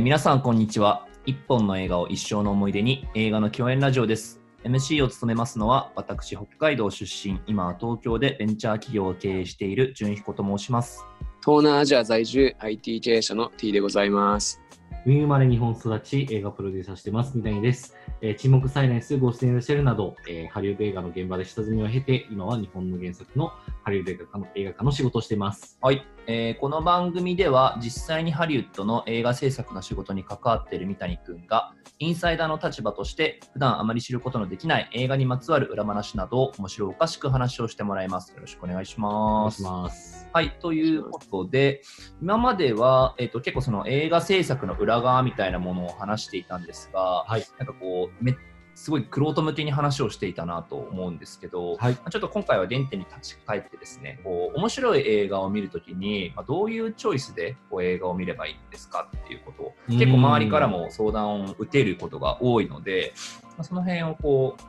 えー皆さんこんにちは一本の映画を一生の思い出に映画の共演ラジオです MC を務めますのは私北海道出身今は東京でベンチャー企業を経営している純彦と申します東南アジア在住 IT 経営者の T でございます。ウィン生まれ日本育ち映画プロデューサーしてます、三谷です。えー沈黙サイレンス、ゴーストインザシェルなど、えーハリウッド映画の現場で下積みを経て、今は日本の原作のハリウッド映画化の映画化の仕事をしています。はい、えーこの番組では実際にハリウッドの映画制作の仕事に関わっている三谷くんがインサイダーの立場として普段あまり知ることのできない映画にまつわる裏話などを面白おかしく話をしてもらいますよろしくお願いしお願いしますます。はい、ということで、今までは、えっと結構その映画制作の裏側みたいなものを話していたんですが、はい。なんかこう、めすごい玄人向けに話をしていたなと思うんですけど、はい。ちょっと今回は原点に立ち返ってですね、こう面白い映画を見るときに、まあ、どういうチョイスでこう映画を見ればいいんですかっていうことを、結構周りからも相談を受けることが多いので、まあ、その辺をこう、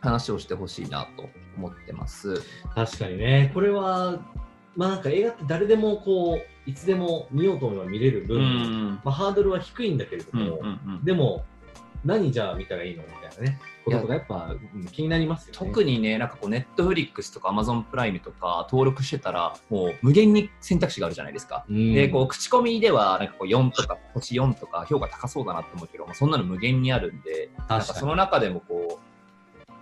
話をしてほしいなと思ってます。確かにね、これは、まあなんか映画って誰でもこう、いつでも見ようと思えば見れる分、まあ、ハードルは低いんだけれどうんも、うんうんでも、何じゃあ見たらいいのみたいなね、ことやっぱ、うん気になりますよね。特にね、なんかこう、ネットフリックスとかアマゾンプライムとか登録してたら、もう無限に選択肢があるじゃないですか。にで、こう、口コミでは、なんかこう、4とか、星4とか、評価高そうだなって思うけど、そんなの無限にあるんで、なんかその中でもこう、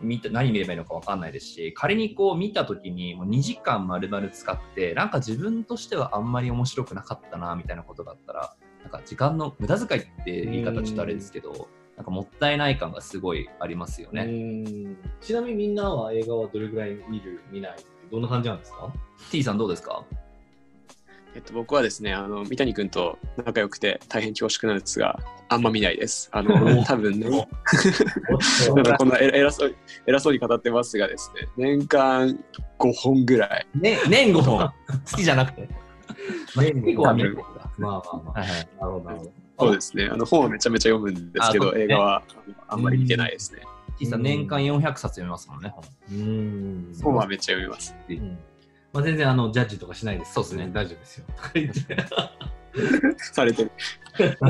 見た何見ればいいのか分かんないですし、仮にこう見たときにもう2時間丸々使って、なんか自分としてはあんまり面白くなかったな、みたいなことがあったら、なんか時間の無駄遣いって言い方ちょっとあれですけど、なんかもったいない感がすごいありますよね。うんちなみにみんなは映画はどれぐらい見る、見ないってどんな感じなんですか？T さんどうですか？えっと、僕はですね、あの三谷君と仲良くて大変恐縮なんですが、あんま見ないです。あの多分ね、なんかこんな偉偉そう偉そうに語ってますがですね、年間5本ぐらい。ね、年5本。好きじゃなくて。まあ、結構は見る方が。まあまあまあ。はいはい。なるほど、なるほど。そうですね、あの本はめちゃめちゃ読むんですけど、ね映画はあんまり見てないですね。T さん年間400冊読みますもんね、本。うーん。本はめっちゃ読みます。うんまあ、全然あのジャッジとかしないです。そうですね大丈夫ですよ。とか言ってされてる。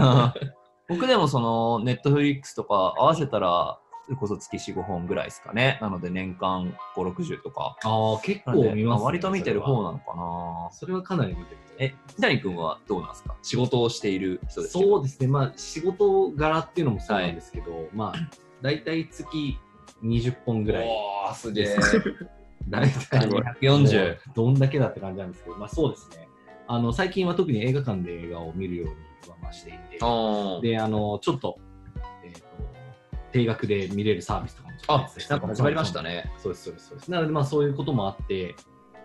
僕でもその、ネットフリックスとか合わせたら、それこそ月4、5本ぐらいですかね。なので年間5、60とか。ああ、結構見ます、ね。割と見てる方ななのかな。それはかなり見てる。え、三谷君はどうなんですか？仕事をしている人ですそうですね。まあ、仕事柄っていうのもそうなんですけど、まあ、大体月20本ぐらい。おー、すげえ。大体すごい240。どんだけだって感じなんですけど、まあそうですね。あの、最近は特に映画館で映画を見るようにはまあしていて、で、あの、ちょっ、と、定額で見れるサービスとかもあ、なんか始まりましたね。ね。そうです、そうです、そうです。なので、まあそういうこともあって、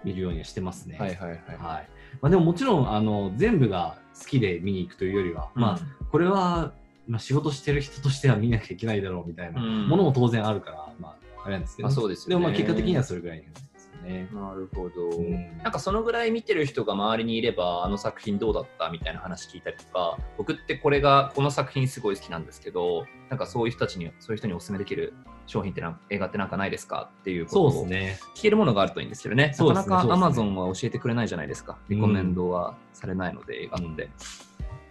見るようにはしてますね。はいはいはい。はい。まあでももちろん、あの、全部が好きで見に行くというよりは、まあ、これは、まあ、仕事してる人としては見なきゃいけないだろうみたいなうんものも当然あるから、まあ、あれなんですけど、まあそうですよねでもまあ結果的にはそれぐらいですよね。なるほど。うんなんかそのぐらい見てる人が周りにいればあの作品どうだったみたいな話聞いたりとか僕ってこれがこの作品すごい好きなんですけどなんかそういう人たちにそういう人にお勧めできる商品ってなん映画ってなんかないですか？っていうことをそうですね。聞けるものがあるといいんですけどねねなかなか Amazon は教えてくれないじゃないですかリコメンドはされないので映画って、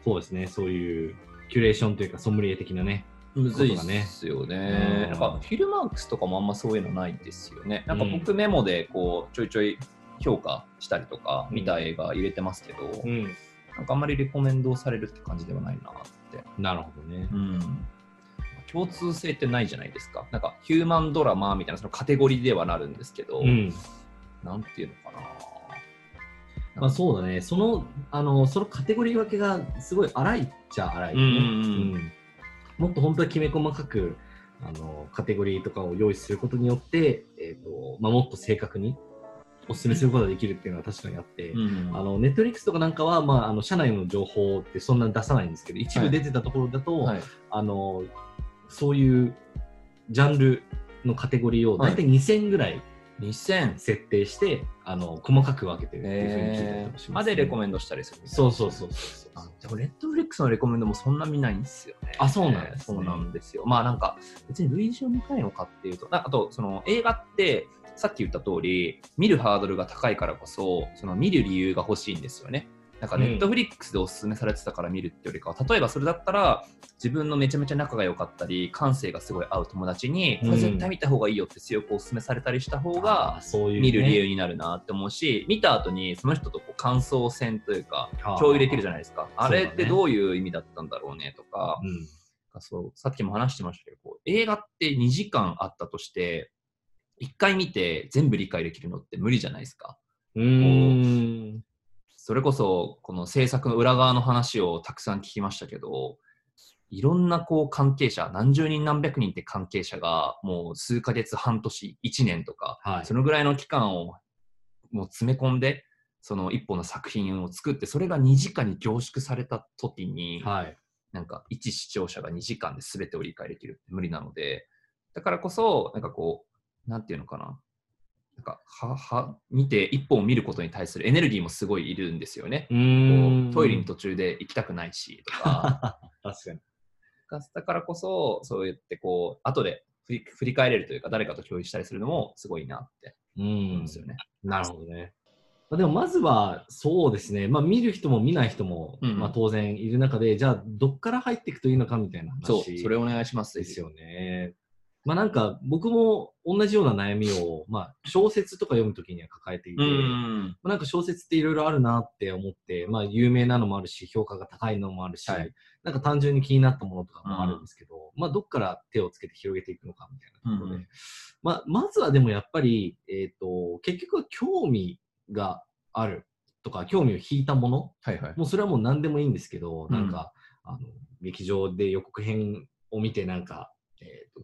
そうですね。そういうキュレーションというかソムリエ的なね。むずいですよね。うんなんかフィルマークスとかもあんまそういうのないんですよね。なんか僕メモでこうちょいちょい評価したりとかうん見た映画入れてますけど、ん。なんかあんまりレコメンドされるって感じではないなって。なるほどね。うん。共通性ってないじゃないですか。なんかヒューマンドラマみたいなそのカテゴリーではなるんですけど、うん。なんていうのかな。まあそうだね。その、あの、そのカテゴリー分けがすごい荒いっちゃ荒い、ねうんうんうんうんもっと本当はきめ細かく、あの、カテゴリーとかを用意することによって、えっ、と、まあ、もっと正確にお勧めすることができるっていうのは確かにあって、うん。あの、ネットリックスとかなんかは、まあ、あの、社内の情報ってそんなに出さないんですけど、一部出てたところだと、はい、あの、そういうジャンルのカテゴリーを大体2000ぐらい2000設定して、あの、細かく分けてるっていうふうに聞いたりえとかしー、ます、までレコメンドしたりするそうそうそうそうあでもレッドフリックスのレコメンドもそんな見ないんですよね。あそうなんですねそうなんですよ。まあなんか、別に類似を見たいのかっていうと、なあと、その映画って、さっき言った通り、見るハードルが高いからこそ、その見る理由が欲しいんですよね。なんかネットフリックスでおすすめされてたから見るってよりかは、例えばそれだったら、自分のめちゃめちゃ仲が良かったり、感性がすごい合う友達に、これ絶対見た方がいいよって強くおすすめされたりした方あが見る理由になるなって思うし、見た後にその人とこう感想戦というか、共有できるじゃないですか。あれってどういう意味だったんだろうねとか、うん。そうさっきも話してましたけど、こう映画って2時間あったとして、1回見て全部理解できるのって無理じゃないですか。うーん。それこそ、この制作の裏側の話をたくさん聞きましたけど、いろんなこう関係者、何十人何百人って関係者が、もう数ヶ月、半年、1年とか、はいそ。のぐらいの期間をもう詰め込んで、その一本の作品を作って、それが2時間に凝縮された時に、はい。なんか一視聴者が2時間で全てを理解できるって無理なので、だからこそ、なんかこう、なんていうのかな。なんか、は、は、見て、一本を見ることに対するエネルギーもすごいいるんですよね。うトイレに途中で行きたくないし、とか。確かに。だからこそ、そうやってこう、後で振り振り返れるというか、誰かと共有したりするのもすごいなってう思うんんですよね。なるほどね。まあでもまずはそうですね、まあ、見る人も見ない人も、うんまあ、当然いる中で、じゃあどっから入っていくといいのかみたいな話そう、それお願いします。ですよね。まあなんか僕も同じような悩みを、まあ、小説とか読むときには抱えていて、うん。まあ、なんか小説っていろいろあるなって思って、まあ有名なのもあるし、評価が高いのもあるし、はい。なんか単純に気になったものとかもあるんですけど、まあどっから手をつけて広げていくのかみたいなところで、うんまあまずはでもやっぱり、えっ、と、結局は興味があるとか、興味を引いたもの、はいはい。もうそれはもう何でもいいんですけど、うんなん。か、あの、劇場で予告編を見てなんか、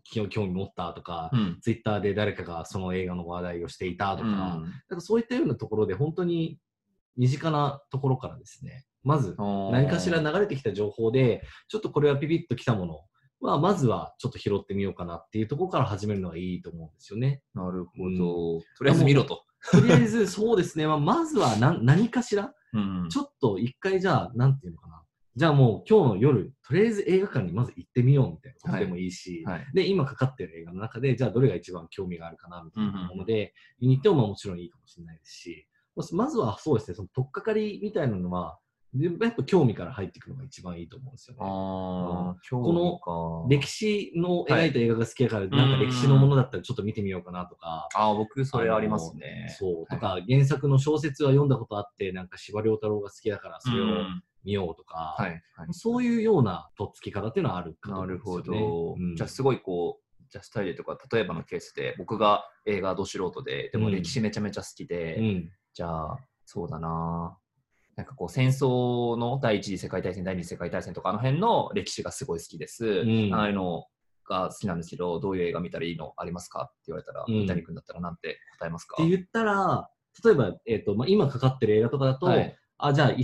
興興味持ったとか、うん。ツイッターで誰かがその映画の話題をしていたとか、うんなんかそういったようなところで本当に身近なところからですね、まず何かしら流れてきた情報で、ちょっとこれはピピッときたものは、まずはちょっと拾ってみようかなっていうところから始めるのがいいと思うんですよね。なるほうど。とりあえず見ろと。とりあえずそうですね、まあ、まずは何何かしら、うんちょっと一回じゃあ、なんていうのかな。じゃあもう今日の夜、とりあえず映画館にまず行ってみようみたいなことでもいいし、はい。で、今かかってる映画の中で、じゃあどれが一番興味があるかなみたいなもので、見に行ってもまあもちろんいいかもしれないですし、まずはそうですね、その取っかかりみたいなのは、でやっぱ興味から入っていくのが一番いいと思うんですよね。ああ、このの歴史の描いた映画が好きだから、いなんか歴史のものだったらちょっと見てみようかなとか、ああ、僕それありますね。そう、はいとか、原作の小説は読んだことあって、なんか司馬遼太郎が好きだからそれをうん見ようとか、はい。はいそういうようなとっつき方っていうのはあるかと思うんなるほですよね。ど。うんじゃあすごいこう、ジャストアイデとか、例えばのケースで、僕が映画ど素人で、でもうん歴史めちゃめちゃ好きで、うん。じゃあ、そうだななんかこう戦争の第一次世界大戦、第二次世界大戦とかあの辺の歴史がすごい好きです。んああいうのが好きなんですけど、どういう映画見たらいいのありますか？って言われたら、うん三谷君だったらなんて答えますか？って言ったら、例えば、えっとまあ、今かかってる映画とかだと、はいあじゃあ1917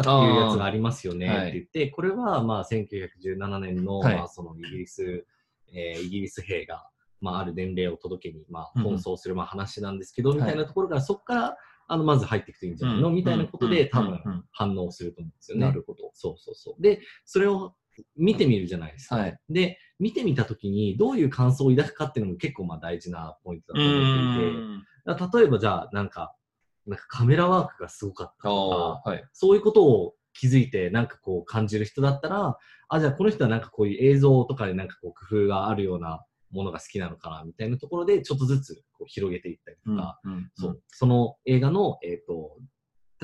っていうやつがありますよねって言って、これはまあ1917年の,、はい。まあそのイギリス、えーイギリス兵が、まあ、ある伝令を届けに、まあ、奔走するまあ話なんですけど、はい。みたいなところから、そこからあのまず入っていくといいんじゃないの、うんみたいなことで、うん多分反応すると思うんですよね。なるほど。そうそうそう。で、それを見てみるじゃないですか。はい。で、見てみたときに、どういう感想を抱くかっていうのも結構まあ大事なポイントだと思っていて、例えばじゃあ、なんか、なんかカメラワークがすごかったあとか、あ、はい。そういうことを気づいて、なんかこう感じる人だったら、あ、じゃあこの人はなんかこういう映像とかでなんかこう工夫があるようなものが好きなのかな、みたいなところで、ちょっとずつこう広げていったりとか、うんそう、その映画の、えっ、と、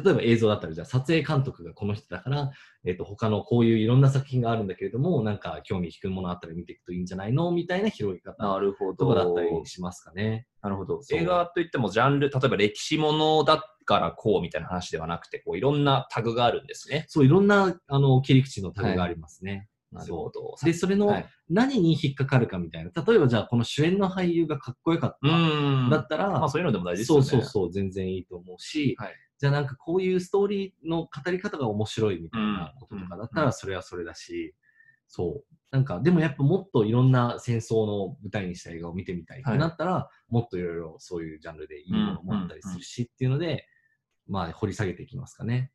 例えば映像だったら、じゃあ撮影監督がこの人だから、えっ、と、他のこういういろんな作品があるんだけれども、なんか興味引くものあったら見ていくといいんじゃないのみたいな広げ方なるほど。とかだったりしますかね。なるほど。そう映画といってもジャンル、例えば歴史ものだからこうみたいな話ではなくて、こういろんなタグがあるんですね。そう、いろんな、あの、切り口のタグがありますね。なるほど。で、それのはい何に引っかかるかみたいな。例えばじゃあ、この主演の俳優がかっこよかっうた。ん。だったら、まあそういうのでも大事ですそうよね。そうそう、全然いいと思うし、はいじゃあなんかこういうストーリーの語り方が面白いみたいなこととかだったうんら、それはそれだし、そう。なんか、でもやっぱもっといろんな戦争の舞台にした映画を見てみたいってなったら、もっといろいろそういうジャンルでいいものを持ったりするしっていうので、まあ掘り下げていきますかね。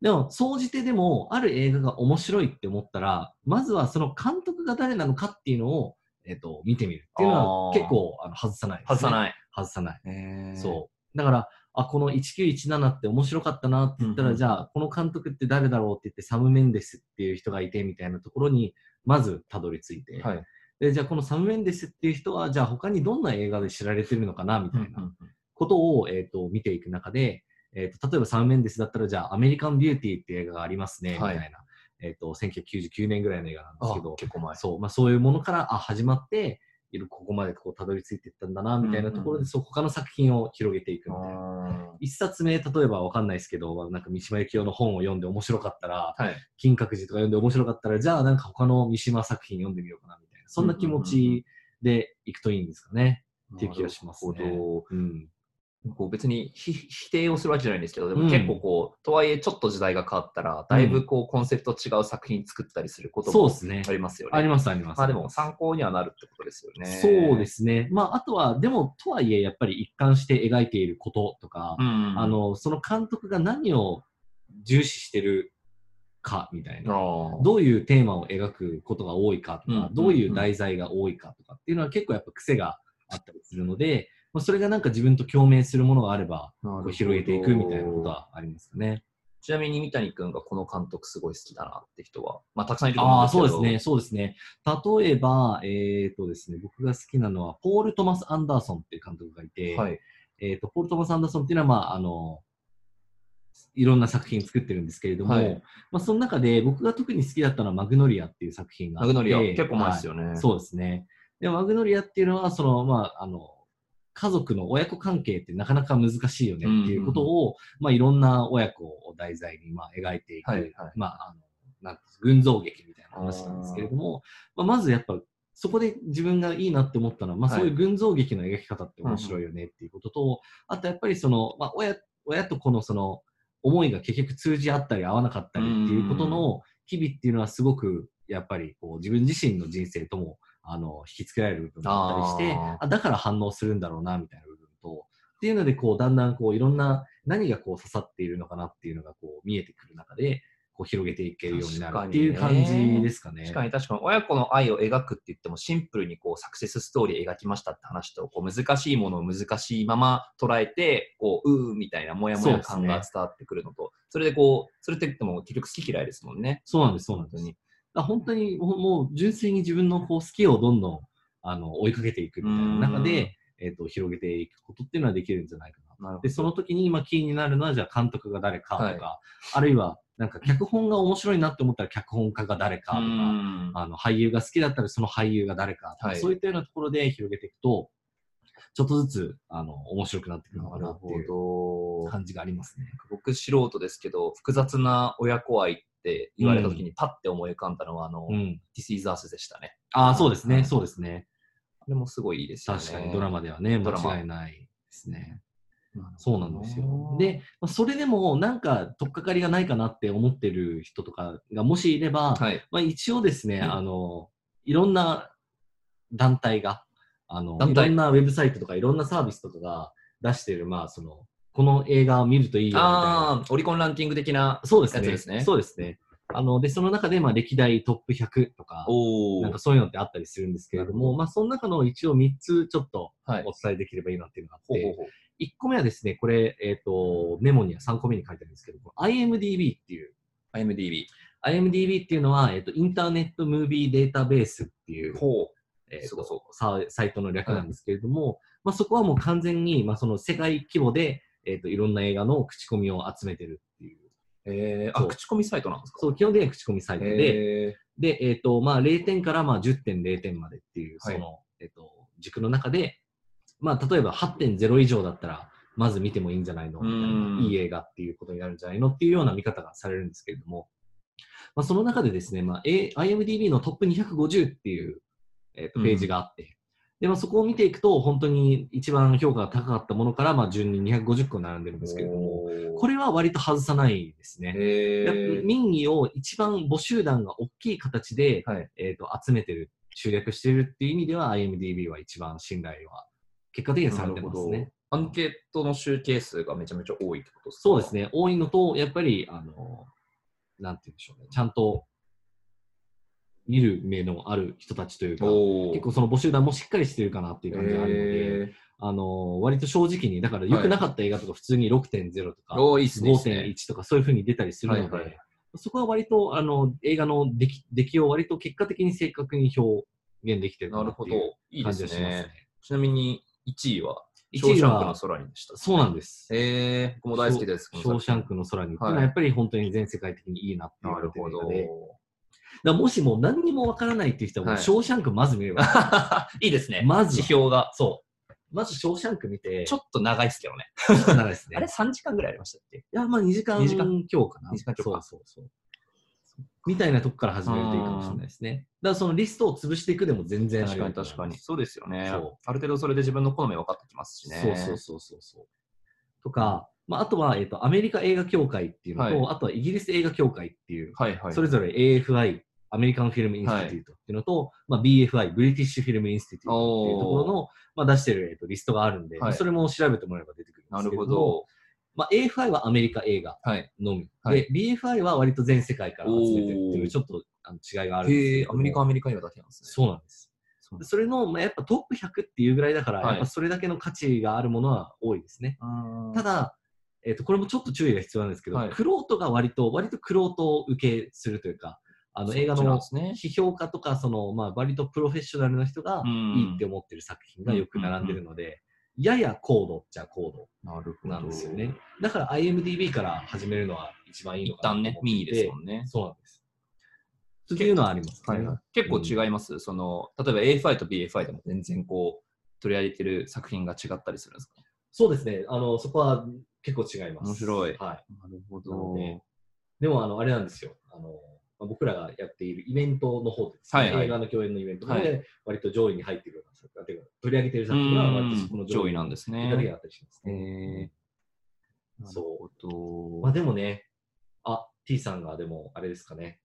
でも、総じてでも、ある映画が面白いって思ったら、まずはその監督が誰なのかっていうのを、えっ、と、見てみるっていうのはあー結構あの外さないです、ね。い。外さない。外さない。そう。だから、あ、この1917って面白かったなって言ったら、うんうんじゃあ、この監督って誰だろうって言って、サム・メンデスっていう人がいてみたいなところに、まずたどり着いて、はい。でじゃあ、このサム・メンデスっていう人は、じゃあ、他にどんな映画で知られてるのかなみたいなことを、えっ、と、見ていく中で、えっ、と、例えばサム・メンデスだったら、じゃあ、アメリカン・ビューティーっていう映画がありますね、みはいたいな。えっ、と、1999年ぐらいの映画なんですけど、結構前。そう、まあ、そういうものからあ始まって、いろここまでこうたどり着いていったんだな、みたいなところで、そう他の作品を広げていくみたいな。あ一冊目、例えばわかんないですけど、なんか三島由紀夫の本を読んで面白かったら、ーはい。金閣寺とか読んで面白かったら、じゃあなんか他の三島作品読んでみようかな、みたいな。そんな気持ちでいくといいんですかね。っていう気がしますねなるほうん。どこう別にひ否定をするわけじゃないんですけど、でうんも結構こう、とはいえちょっと時代が変わったら、だいぶこう、コンセプト違う作品作ったりすることもそうですねあ。りますよね。あります、あります。まあでも参考にはなるってことですよね。そうですね。まあ、あとは、でも、とはいえ、やっぱり一貫して描いていることとか、うん。あの、その監督が何を重視してるかみたいな。どういうテーマを描くことが多いかとか、うんどういう題材が多いかとかっていうのは結構やっぱ癖があったりするので、まあ、それがなんか自分と共鳴するものがあれば、こう広げていくみたいなことはありますかね。ちなみに三谷君がこの監督すごい好きだなって人は、まあたくさんいると思うんああ、ですけど。そうですね、そうですね。例えば、えっ、とですね、僕が好きなのは、ポール・トマス・アンダーソンっていう監督がいて、はい。えっ、と、ポール・トマス・アンダーソンっていうのは、まあ、あの、いろんな作品作ってるんですけれども、はいまあ、その中で僕が特に好きだったのはマグノリアっていう作品があって。マグノリア、結構前ですよね。はいそうですね。で、マグノリアっていうのは、その、まあ、あの、家族の親子関係ってなかなか難しいよねっていうことを、まあ、いろんな親子を題材に、まあ、描いていく、はいはい。まあ、あの、なん群像劇みたいな話なんですけれども、まあ、まずやっぱ、そこで自分がいいなって思ったのは、まあ、はいそういう群像劇の描き方って面白いよねっていうことと、あとやっぱりその、まあ、親、親と子のその、思いが結局通じ合ったり合わなかったりっていうことの日々っていうのはすごくやっぱりこう自分自身の人生ともあの引きつけられる部分があったりしてあだから反応するんだろうなみたいな部分とっていうのでこうだんだんこういろんな何がこう刺さっているのかなっていうのがこう見えてくる中でこう広げていけるようになるっていう感じですかね。確かに確かに親子の愛を描くって言ってもシンプルにこうサクセスストーリー描きましたって話とこう難しいものを難しいまま捉えてこううーみたいなモヤモヤ感が伝わってくるのとそ,、れでこうそれって言っても結局好き嫌いですもんね。そうなんです、そうなんです。本当にもう純粋に自分のこう好きをどんどんあの追いかけていくみたいな中うんで、えっと広げていくことっていうのはできるんじゃないかな。なで、その時に今キーになるのは、じゃあ監督が誰かとか、はいあるいはなんか脚本が面白いなって思ったら脚本家が誰かとか、うんあの俳優が好きだったらその俳優が誰かとか、はいそういったようなところで広げていくと、ちょっとずつあの面白くなってくるのかなっていうど。感じがありますね。僕素人ですけど複雑な親子愛って言われた時にパッて思い浮かんだのは、あの、うん。This is Us でしたね。ああ、そうですね、はいそうですね。あれもすごいいいですよね。確かにドラマではね、間違いないですね。そうなんですよ。で、まあそれでもなんか取っかかりがないかなって思ってる人とかがもしいれば、はい。まあ、一応ですね、うんあの、いろんな団体が、あの、団体いろんなウェブサイトとかいろんなサービスとかが出してる、まあ、その、この映画を見るといいよみたいな。ああ、オリコンランキング的な。そうですね。やつですねそうですね。あの、で、その中で、まあ、歴代トップ100とか、なんか。そういうのってあったりするんですけれども、まあ、その中の一応3つちょっとはい。お伝えできればいいなっていうのがあって、ほうほうほう1個目はですね、これ、えっ、と、メモには3個目に書いてあるんですけど、IMDB っていう、IMDB。IMDB っていうのは、えっ、と、インターネットムービーデータベースっていう、ほえーとすごそササイトの略なんですけれども、まあ、そこはもう完全に、まあ、その世界規模で、えっ、と、いろんな映画の口コミを集めてるっていう。う。えー、あ、口コミサイトなんですか？そう、基本的には口コミサイトで、えで、えっ、と、まあ、0点からまあ10.0点までっていう、はい。その、えっ、と、軸の中で、まあ、例えば8.0以上だったら、まず見てもいいんじゃないの？みたいいい映画っていうことになるんじゃないのっていうような見方がされるんですけれども、まあ、その中でですね、まあ、A- IMDB のトップ250っていう、えーとうん。ページがあって、で、まあ、そこを見ていくと、本当に一番評価が高かったものから、まあ、順に250個並んでるんー、ですけれども、これは割と外さないですね。民意を一番母集団が大きい形で、はい。えー、と集めてる、集約してるっていう意味では IMDB は一番信頼は結果的にはされてますね。アンケートの集計数がめちゃめちゃ多いってことですか？そうです。ね。多いのと、やっぱり、あの、なんて言うんでしょうね。ちゃんと見る目のある人たちというか、結構その母集団もしっかりしてるかなっていう感じがあるので、えあの、割と正直に、だから良くなかった映画とか普通に6.0とか、おーいいっすねいいっすね。5.1とかそういう風に出たりするので、はいはい。そこは割と、あの、映画の出来出来を割と結果的に正確に表現できてるかなるほど。なってい感じがしますね。ね。ちなみに1位は、1ショーシャンクの空にでした。そうなんです。へえ、僕も大好きです。ショーシャンクの空に。ってい。うのははいやっぱり本当に全世界的にいいなって言なわれてるるほど。映画で、だもしもう何にもわからないっていう人はもうはいショーシャンクまず見ればいい、いいですね。まずは指標が。そう。まずショーシャンク見て、ちょっと長いですけどね。ちょっと長いですね。あれ ?3 時間ぐらいありましたっけ?いや、まあ2時間二時間強かな。二時間強かそうそうそう。みたいなとこから始めるといいかもしれないですね。だからそのリストを潰していくでも全然あ確かに確かに。そうですよね。ある程度それで自分の好み分かってきますしね。そうそうそうそうそう。とか、まあ、あとは、えっと、アメリカ映画協会っていうのと、はあとはイギリス映画協会っていう、はいはい。それぞれ AFI、 American Film Institute っていうのと、まあ、BFI、 British Film Institute っていうところの、まあ、出してる、えっと、リストがあるんで、はいそれも調べてもらえば出てくるんでなるすけれども、ほど。まあ、AFI はアメリカ映画はい。のみ、はいで、BFI は割と全世界から集めてるっていう、ちょっとあの違いがあるんですけアメリカ、アメリカ映画だけなんですね。そうなんです。それの、まあ、やっぱトップ100っていうぐらいだから、はいやっぱそれだけの価値があるものは多いですね。ただ、だ、えっとこれもちょっと注意が必要なんですけど、はいクロートが割と、割とクロート受けするというか、あの映画の批評家とか、そのまあ、割とプロフェッショナルな人がうんいいって思ってる作品がよく並んでるので、やや高度っちゃ高。度なんですよね。だから IMDB から始めるのは一番いいの一かなと思って旦ね、民意ですもんね。そうなんです。っていうのはありますね。はいはい、結構違います、その例えば A5 と BA5 でも全然こう取り上げてる作品が違ったりするんですか？そうですね。あの、そこは結構違います。面白い。はい。なるほなのででも、あの、あれなんですよ。あの、まあ僕らがやっているイベントの方でですね、はいはい。映画の共演のイベント。で、はい。割と上位に入ってくるような作品、てい取り上げている作品が割とそこの上位なんですね。だけがあったりしますへね。えそう。うまあでもね、あ、T さんがでも、あれですかね。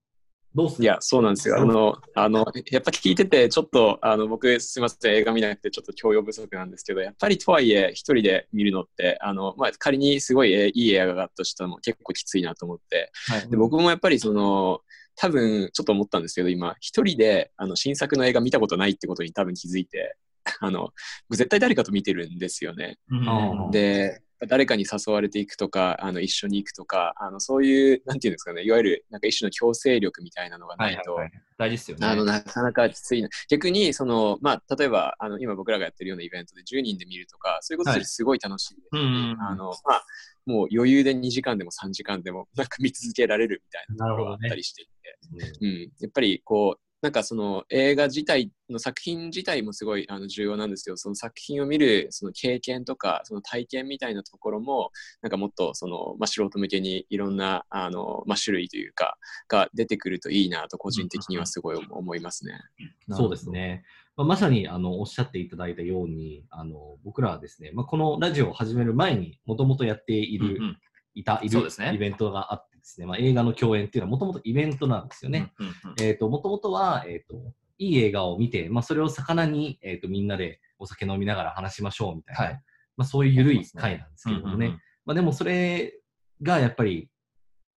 どうすかいや、そうなんですよ。あの、あの、やっぱ聞いてて、ちょっと、あの、僕、すみません、映画見なくて、ちょっと教養不足なんですけど、やっぱりとはいえ、一人で見るのって、あの、まあ、仮にすごいえいい映画があったとしても、結構きついなと思って、はい、で僕もやっぱりその多分ちょっと思ったんですけど今一人であの新作の映画見たことないってことに多分気づいてあの僕絶対誰かと見てるんですよね。うん。あで誰かに誘われていくとかあの一緒に行くとかあのそういうなんていうんですかねいわゆるなんか一種の強制力みたいなのがはないいと、はい。はい、大事ですよね。あのなかなかきついな。逆にその、まあ、例えばあの今僕らがやってるようなイベントで10人で見るとかそういうことはい。すごい楽しいですし、うんうんうん。あのまあ、もう余裕で2時間でも3時間でもなんか見続けられるみたいなところがあったりしていて、うん、やっぱりこうなんかその映画自体の作品自体もすごいあの重要なんですけどその作品を見るその経験とかその体験みたいなところもなんかもっとその、まあ、素人向けにいろんなあの、まあ、種類というかが出てくるといいなと個人的にはすごい思思いますね。そうですね。まあ、まさにあのおっしゃっていただいたように、あの僕らはですね、まあ、このラジオを始める前にもともとやっている、うんうんいた、いるねイベントがあってですね、まあ、映画の共演っていうのはもともとイベントなんですよね。うんうんうん。えっ、と、もともとは、えっ、と、いい映画を見て、まあ、それを魚に、えっ、と、みんなでお酒飲みながら話しましょうみたいな、はい。まあ、そういう緩い回なんですけれどもね。うんうんうん。まあ、でもそれがやっぱり、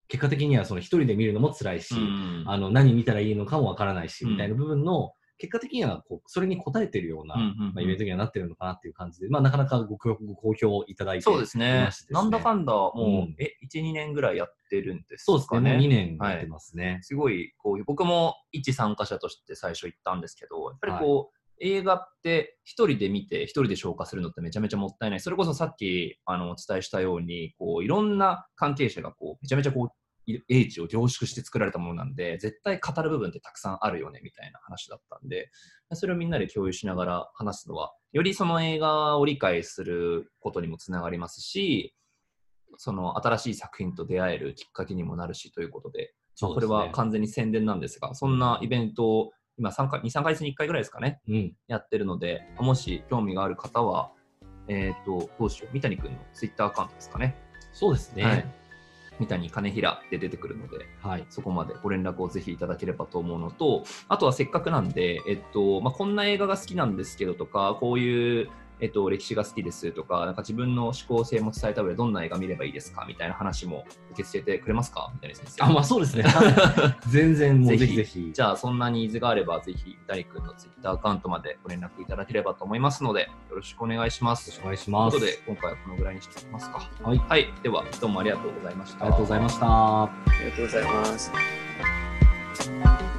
結果的にはその一人で見るのも辛いし、うんあの何見たらいいのかもわからないし、うんみたいな部分の、結果的にはこうそれに応えてるような、うんうんうんまあ、イベントにはなってるのかなっていう感じで、まあ、なかなかごごご好評いただいてそうですね。なんだかんだ、もう、うんえ、1、2年ぐらいやってるんですそうですね、かね。もう2年やってますね。すごいこう僕も一参加者として最初行ったんですけどやっぱりこう、映画って一人で見て一人で消化するのってめちゃめちゃもったいないそれこそさっきあのお伝えしたようにこういろんな関係者がこうめちゃめちゃこうい英知を凝縮して作られたものなんで絶対語る部分ってたくさんあるよねみたいな話だったんでそれをみんなで共有しながら話すのはよりその映画を理解することにもつながりますしその新しい作品と出会えるきっかけにもなるしということでねこれは完全に宣伝なんですが、そんなイベントを今3回、2、3ヶ月に1回ぐらいですかね、うん。やってるので、もし興味がある方は、えっ、と、どうしよう、三谷君のツイッターアカウントですかね。そうですね。はい三谷金平で出てくるので、はい。そこまでご連絡をぜひいただければと思うのと、あとはせっかくなんで、えっと、まあ、こんな映画が好きなんですけどとか、こういうえっと、歴史が好きですとか、なんか自分の思考性も伝えた上でどんな映画見ればいいですかみたいな話も受け付けてくれますか？みたいな先生。あ、まあそうですね。全然もうぜひぜひ。じゃあ、そんなニーズがあれば、ぜひ、三谷君のツイッターアカウントまでご連絡いただければと思いますので、よろしくお願いします。よろしくお願いします。ということで、今回はこのぐらいにしておきますか。はい。はい。では、どうもありがとうございました。ありがとうございました。ありがとうございます。